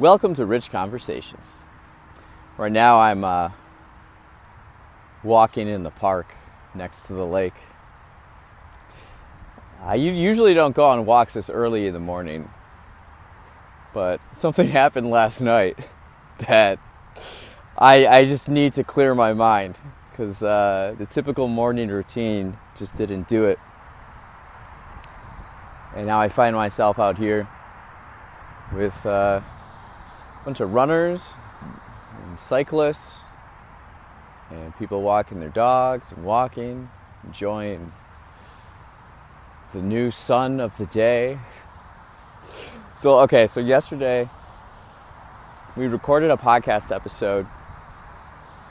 Welcome to Rich Conversations. Right now I'm uh, walking in the park next to the lake. I usually don't go on walks this early in the morning, but something happened last night that I, I just need to clear my mind because uh, the typical morning routine just didn't do it. And now I find myself out here with uh, bunch of runners and cyclists and people walking their dogs and walking, enjoying the new sun of the day. So, okay, so yesterday we recorded a podcast episode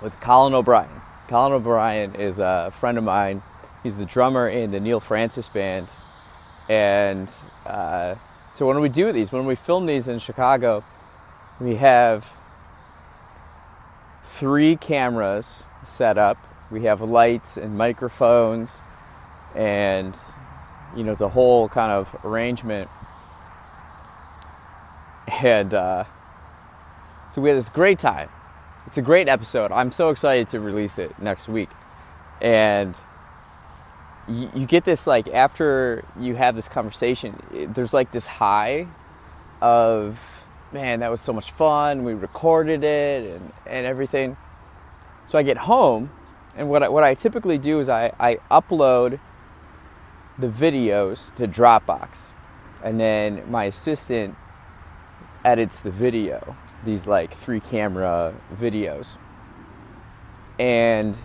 with Colin O'Brien. Colin O'Brien is a friend of mine. He's the drummer in the Neal Francis band. And uh, so when we do these, when we film these in Chicago, we have three cameras set up. We have lights and microphones, and you know, it's a whole kind of arrangement. And uh, so we had this great time. It's a great episode. I'm so excited to release it next week. And you, you get this, like, after you have this conversation, there's like this high of, man, that was so much fun. We recorded it and, and everything. So I get home, and what I, what I typically do is I, I upload the videos to Dropbox. And then my assistant edits the video these like three camera videos. And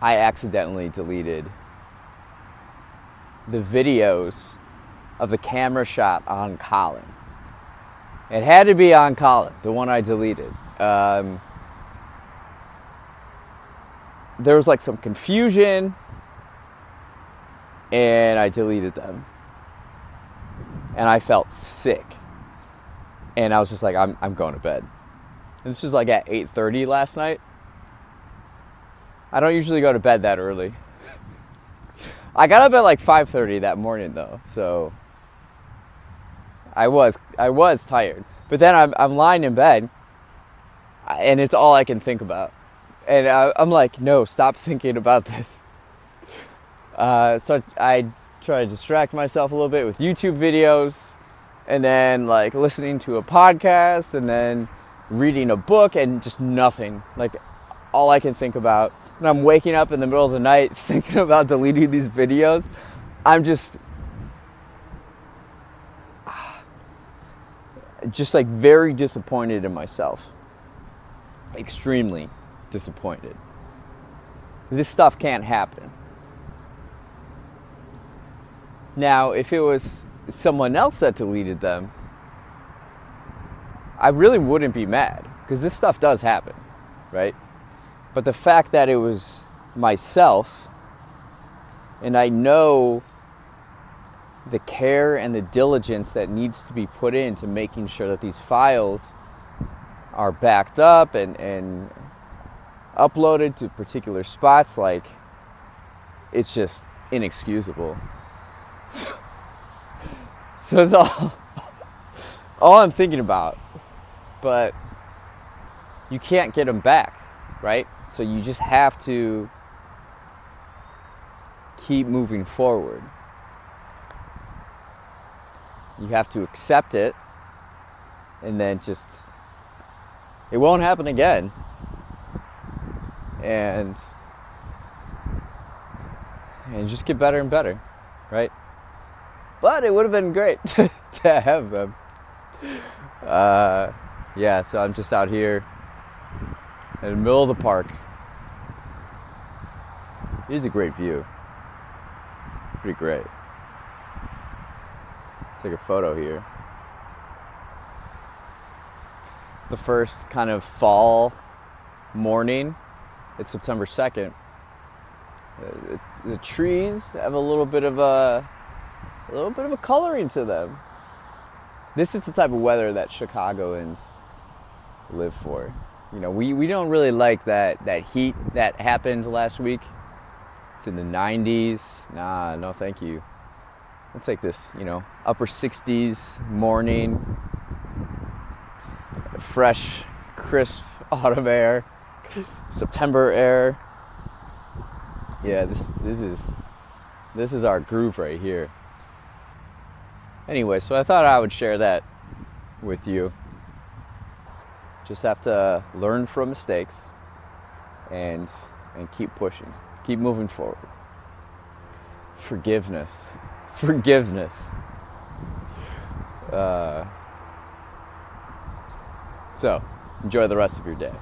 I accidentally deleted the videos of the camera shot on Colin. It had to be on Colin, the one I deleted. Um, there was like some confusion, and I deleted them. And I felt sick and I was just like, I'm, I'm going to bed. And this was like at 8:30 last night. I don't usually go to bed that early. I got up at like 5:30 that morning though, so I was I was tired. But then I'm I'm lying in bed, and it's all I can think about, and I, am like, no, stop thinking about this. Uh, so I try to distract myself a little bit with YouTube videos and then like listening to a podcast and then reading a book and just nothing. Like all I can think about. And I'm waking up in the middle of the night thinking about deleting these videos. I'm just just like very disappointed in myself. Extremely disappointed. This stuff can't happen. Now, if it was someone else that deleted them, I really wouldn't be mad because this stuff does happen, right? But the fact that it was myself and I know the care and the diligence that needs to be put into making sure that these files are backed up and, and uploaded to particular spots, like it's just inexcusable. So it's all all I'm thinking about. But you can't get them back, right? So you just have to keep moving forward. You have to accept it and then just it won't happen again. And and just get better and better, right? but it would have been great to, to have them. Uh, yeah, so I'm just out here in the middle of the park. It is a great view. Pretty great. Take a photo here. It's the first kind of fall morning. It's September 2nd. Uh, the trees have a little bit of a a little bit of a coloring to them. This is the type of weather that Chicagoans live for. You know, we, we don't really like that, that heat that happened last week. It's in the 90s. Nah, no thank you. We'll take this, you know, upper 60s morning, fresh, crisp autumn air, September air. Yeah, this this is this is our groove right here. Anyway, so I thought I would share that with you. Just have to learn from mistakes and and keep pushing. Keep moving forward. Forgiveness. Forgiveness. Uh, so, enjoy the rest of your day.